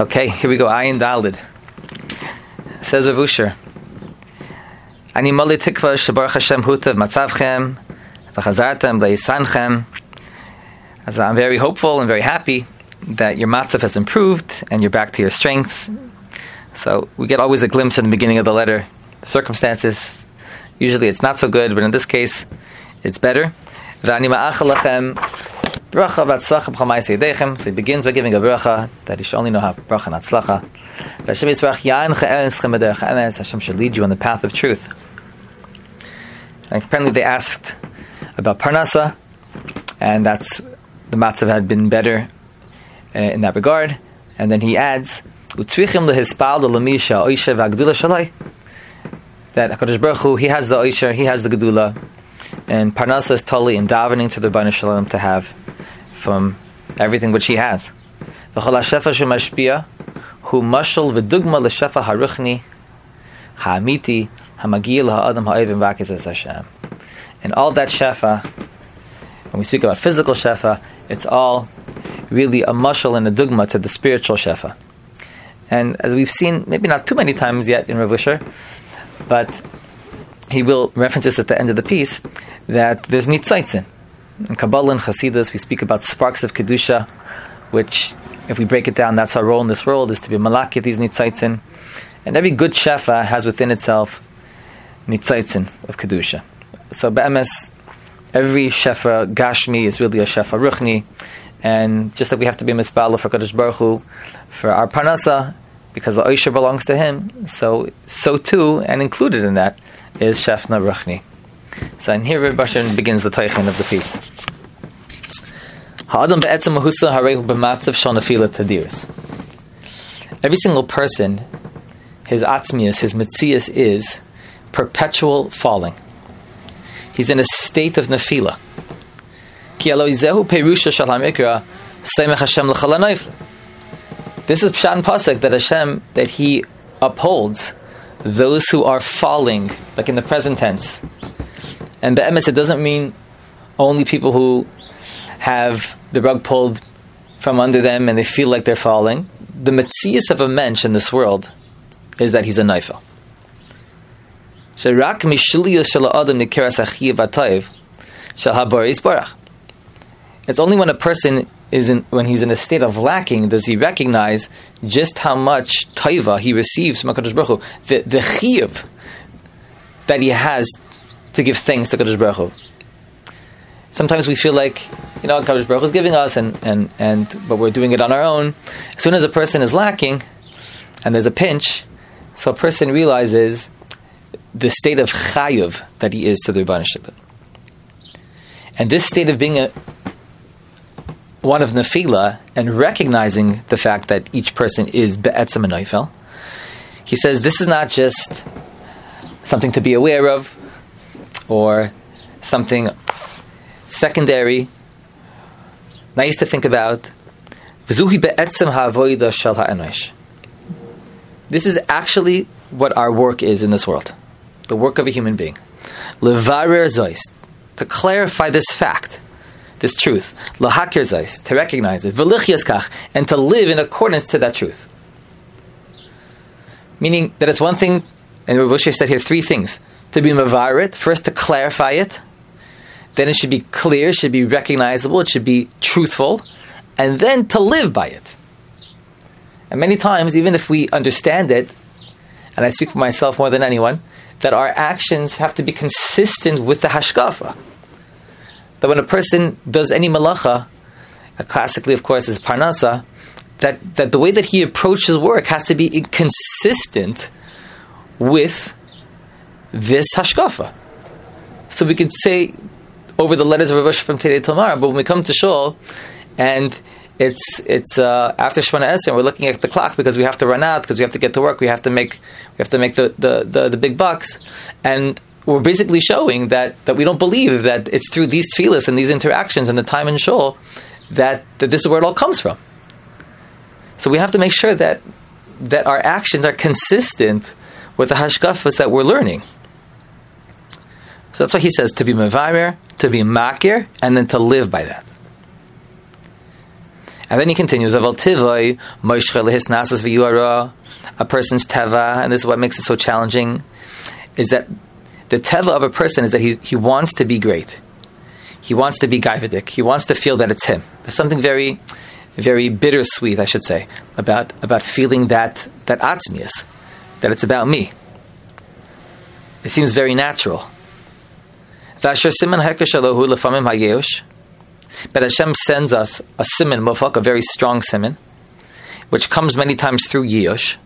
Okay, here we go. Ayin Dalid. Says Rav Usher. Ani mali tikva shebaruch Hashem hutav matzavchem v'chazartem leisanchem. As I'm very hopeful and very happy that your matzav has improved and you're back to your strength. So we get always a glimpse in the beginning of the letter, the circumstances. Usually it's not so good, but in this case, it's better. V'ani ma'achal lachem bracha v'atzlacha b'chamay seidechem. So he begins by giving a bracha that he should only know how bracha and atzlacha. Hashem Yitzrach yan cha'ereschem b'derech emes. Hashem should lead you on the path of truth. And apparently they asked about parnasa, and that's the matzav had been better uh, in that regard. And then he adds, "Utzvichim lehispal lamisha oisha v'agdula shalai." That Hakadosh Baruch Hu, he has the oisha, he has the gedula, and parnasa is totally in davening to the Rebbeinu Shalom to have from everything which he has. V'chol hashefa shemashpia hu mashal v'dugma l'shefa haruchni ha'amiti hamagil ha'adam ha'evim v'akizes Hashem. And all that shefa, when we speak about physical shefa, it's all really a mushal and a dugma to the spiritual shefa. And as we've seen, maybe not too many times yet in Rav Usher, but he will reference this at the end of the piece, that there's nitzaitzin. In Kabbalah and Chassidus, we speak about sparks of Kedusha, which, if we break it down, that's our role in this world, is to be malakit these nitzaitzin. And every good shefa has within itself nitzaitzin of Kedusha. So be'emes, every shefa gashmi is really a shefa ruchni, and just like we have to be mispala for Kadosh Baruch Hu, for our parnasa, because the oisha belongs to him, so so too, and included in that, is shefna ruchni. So and here Bashan begins the teichin of the piece. Every single person, his atzmius, his mitzias is perpetual falling. He's in a state of nefila. This is Pshan Pasuk that Hashem, that He upholds those who are falling, like in the present tense. And be'emes, it doesn't mean only people who have the rug pulled from under them and they feel like they're falling. The metzias of a mensch in this world is that he's a mishuliyus shel adam nikeras isbarach. It's only when a person is in, when he's in a state of lacking does he recognize just how much taiva he receives from Hakadosh Baruch Hu, the the chiyuv that he has to give thanks to Hakadosh Baruch Hu. Sometimes we feel like you know Hakadosh Baruch Hu is giving us, and and and but we're doing it on our own. As soon as a person is lacking, and there's a pinch, so a person realizes the state of chayuv that he is to the Rebbeinu. And this state of being a one of nefila and recognizing the fact that each person is be'etzem and he says this is not just something to be aware of or something secondary, nice to think about. This is actually what our work is in this world, the work of a human being. To clarify this fact this truth, lahakir zais, to recognize it, and to live in accordance to that truth. Meaning that it's one thing, and Rav Usher said here three things: to be mavarit, first to clarify it, then it should be clear, it should be recognizable, it should be truthful, and then to live by it. And many times, even if we understand it, and I speak for myself more than anyone, that our actions have to be consistent with the hashkafa that when a person does any malacha, uh, classically, of course, is parnasa, that, that the way that he approaches work has to be consistent with this hashkafa. So we could say over the letters of Rav from today till tomorrow, but when we come to shul and it's it's uh, after Shemoneh Esrei, we're looking at the clock because we have to run out because we have to get to work. We have to make we have to make the, the, the, the big bucks, and we're basically showing that, that we don't believe that it's through these tefillas and these interactions and the time in shul that, that this is where it all comes from. So we have to make sure that that our actions are consistent with the hashkafas that we're learning. So that's why he says to be mevarer, to be makir, and then to live by that. And then he continues, a person's teva, and this is what makes it so challenging, is that the teva of a person is that he, he wants to be great. He wants to be gaivadik. He wants to feel that it's him. There's something very, very bittersweet, I should say, about, about feeling that, that atzmius, that it's about me. It seems very natural. But Hashem sends us a simon mufak, a very strong simon, which comes many times through Yush.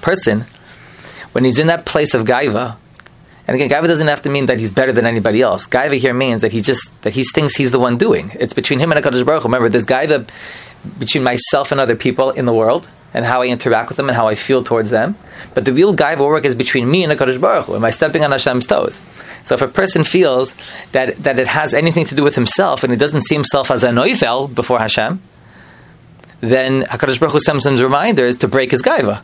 Person, when he's in that place of gaiva, and again, gaiva doesn't have to mean that he's better than anybody else. Gaiva here means that he just that he thinks he's the one doing. It's between him and Hakadosh Baruch. Remember, there's gaiva between myself and other people in the world, and how I interact with them and how I feel towards them. But the real gaiva work is between me and Hakadosh Baruch. Am I stepping on Hashem's toes? So if a person feels that, that it has anything to do with himself and he doesn't see himself as a noifel before Hashem, then HaKadosh Baruch Hu sends him reminders to break his gaiva.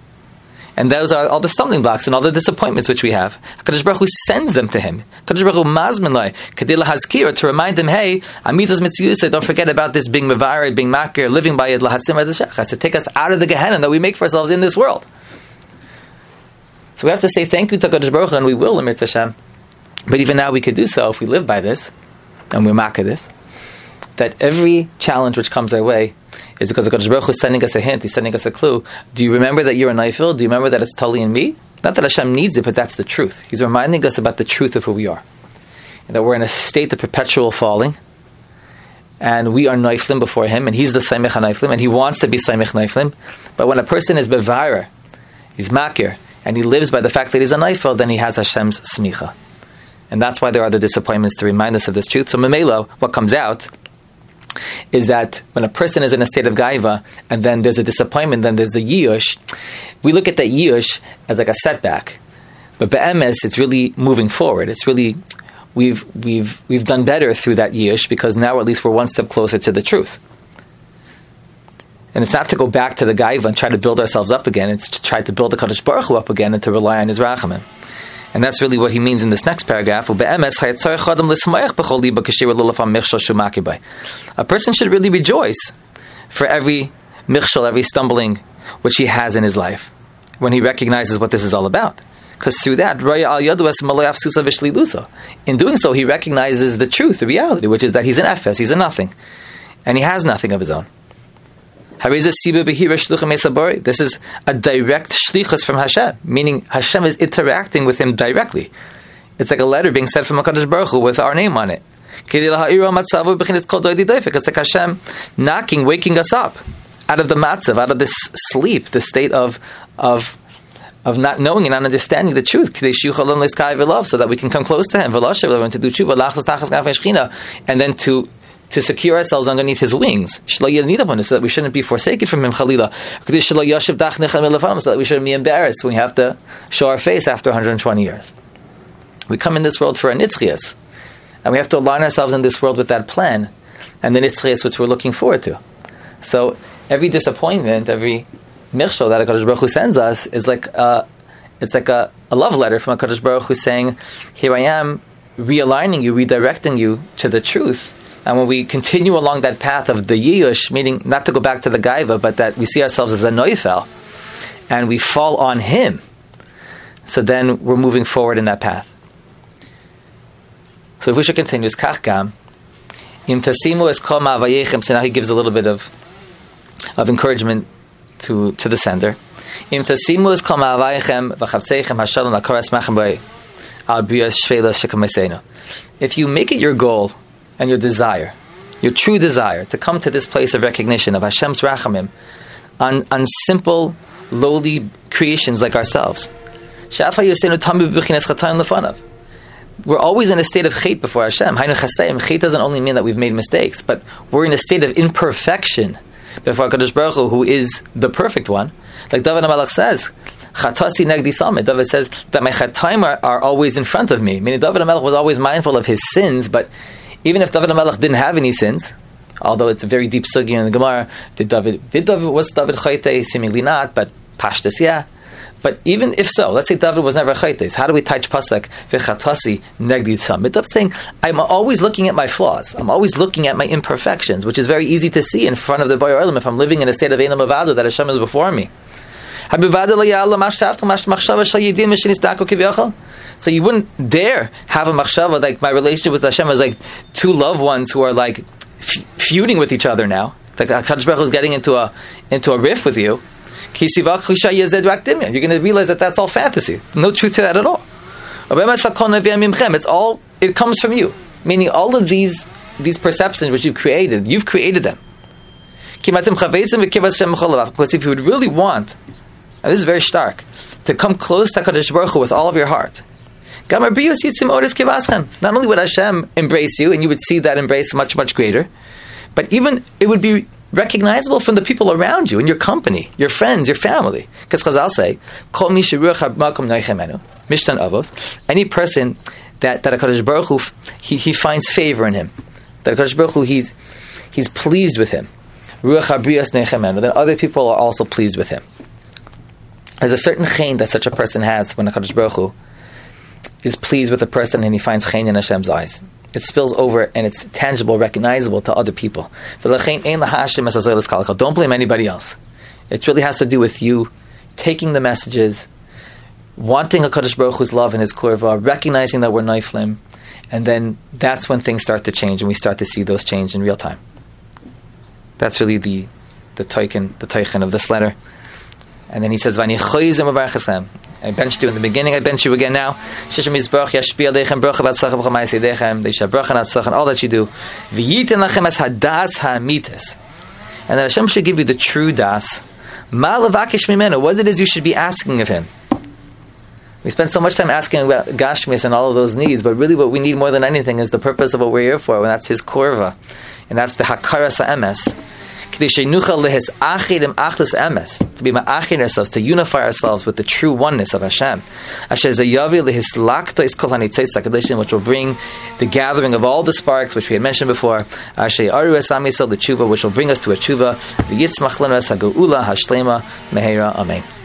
And those are all the stumbling blocks and all the disappointments which we have. HaKadosh Baruch Hu sends them to him. HaKadosh Baruch Hu mazmin loy, kadila hazkira, to remind him, hey, amitas mitzvusah, don't forget about this being mevarid, being makir, living by it, lahatzim has to take us out of the Gehenna that we make for ourselves in this world. So we have to say thank you to HaKadosh Baruch Hu, and we will, Emir Hashem. But even now we could do so if we live by this, and we makir this, that every challenge which comes our way is because the Baruch Hu is sending us a hint, He's sending us a clue. Do you remember that you're a Naifil? Do you remember that it's Tali and me? Not that Hashem needs it, but that's the truth. He's reminding us about the truth of who we are. And that we're in a state of perpetual falling, and we are Naiflim before Him, and He's the Saimech Naiflim, and He wants to be Saimech Naiflim. But when a person is Bevara, he's Makir, and he lives by the fact that he's a Naifil, then he has Hashem's Smicha. And that's why there are the disappointments to remind us of this truth. So, Mamelo, what comes out is that when a person is in a state of gaiva and then there's a disappointment, then there's the yush, we look at that yush as like a setback. But be'emes, it's really moving forward. It's really, we've, we've, we've done better through that yush because now at least we're one step closer to the truth. And it's not to go back to the gaiva and try to build ourselves up again, it's to try to build the Kadosh Baruch Hu up again and to rely on his rachamim. And that's really what he means in this next paragraph. A person should really rejoice for every michshel, every stumbling which he has in his life, when he recognizes what this is all about. Because through that, in doing so, he recognizes the truth, the reality, which is that he's an ephes, he's a nothing, and he has nothing of his own. This is a direct shlichus from Hashem, meaning Hashem is interacting with him directly. It's like a letter being sent from HaKadosh Baruch Hu with our name on it. It's like Hashem knocking, waking us up out of the matzav, out of this sleep, the state of of of not knowing and not understanding the truth, so that we can come close to Him, and then to to secure ourselves underneath his wings, so that we shouldn't be forsaken from him, Khalila. So that we shouldn't be embarrassed when we have to show our face after 120 years. We come in this world for a nitzchias, and we have to align ourselves in this world with that plan and the nitzchias which we're looking forward to. So every disappointment, every mirshal that HaKadosh Baruch Hu sends us is like a, it's like a, a love letter from HaKadosh Baruch Hu saying, here I am, realigning you, redirecting you to the truth and when we continue along that path of the Yiyush, meaning not to go back to the Gaiva, but that we see ourselves as a Noifel, and we fall on him, so then we're moving forward in that path. So if we should continue, it's Kachgam. Im tasimu es kol ma'avayechem, so now he gives a little bit of, of encouragement to, to the sender. Im tasimu es kol ma'avayechem, v'chavtzeichem hashalom l'koras machem b'ay, al b'yas shvela shekamasenu. If you make it your goal and your desire, your true desire, to come to this place of recognition of Hashem's rachamim on, on simple, lowly creations like ourselves. We're always in a state of chait before Hashem. Chait doesn't only mean that we've made mistakes, but we're in a state of imperfection before Kadosh Baruch Hu, who is the perfect one. Like David HaMelech says, Chatasi negdi samit. David says that my chataim are, are always in front of me. Meaning David HaMelech was always mindful of his sins, but even if David HaMelech didn't have any sins, although it's a very deep sugi in the Gemara, did David, did David, was David chayte? Seemingly not, but pashtas, yeah. But even if so, let's say David was never chaytes. How do we touch pasuk v'chatasi negdi tzam? It's saying I'm always looking at my flaws. I'm always looking at my imperfections, which is very easy to see in front of the boy if I'm living in a state of enam avada that Hashem is before me. So you wouldn't dare have a machshava like my relationship with Hashem is like two loved ones who are like f- feuding with each other now. Like Hakadosh Baruch is getting into a into a riff with you. You're going to realize that that's all fantasy. No truth to that at all. It's all it comes from you. Meaning all of these these perceptions which you've created, you've created them. Because if you would really want and this is very stark. To come close to Kadosh Baruch Hu with all of your heart. Not only would Hashem embrace you, and you would see that embrace much, much greater, but even it would be recognizable from the people around you, in your company, your friends, your family. Because Chazal say, Mishtan Avos, any person that, that HaKadosh Baruch Hu, he, he finds favor in him, that HaKadosh Baruch Hu, he's, he's pleased with him. Then other people are also pleased with him. There's a certain chain that such a person has when HaKadosh Baruch Hu is pleased with a person and he finds chain in Hashem's eyes. It spills over and it's tangible, recognizable to other people. Don't blame anybody else. It really has to do with you taking the messages, wanting a Kadosh Baruch Hu's love and His kurva, recognizing that we're Neiflim, and then that's when things start to change and we start to see those change in real time. That's really the the token, the token of this letter. And then he says, "Vani choyzim I benched you in the beginning. I bench you again now. Shishim yizbrach yashpia deichem bracha batzlacha b'chamay seidechem. They shall bracha natzlach all that you do. V'yitin lachem as hadas ha'mitas. And that Hashem should give you the true das. Ma levakish mimenu. What it is you should be asking of Him. We spend so much time asking about Gashmis and all of those needs, but really what we need more than anything is the purpose of what we're here for, and that's His korva. And that's the Hakaras Emes to be ma'achid ourselves, to unify ourselves with the true oneness of Hashem. Which will bring the gathering of all the sparks, which we had mentioned before. The tshuva, which will bring us to a tshuva. Amen.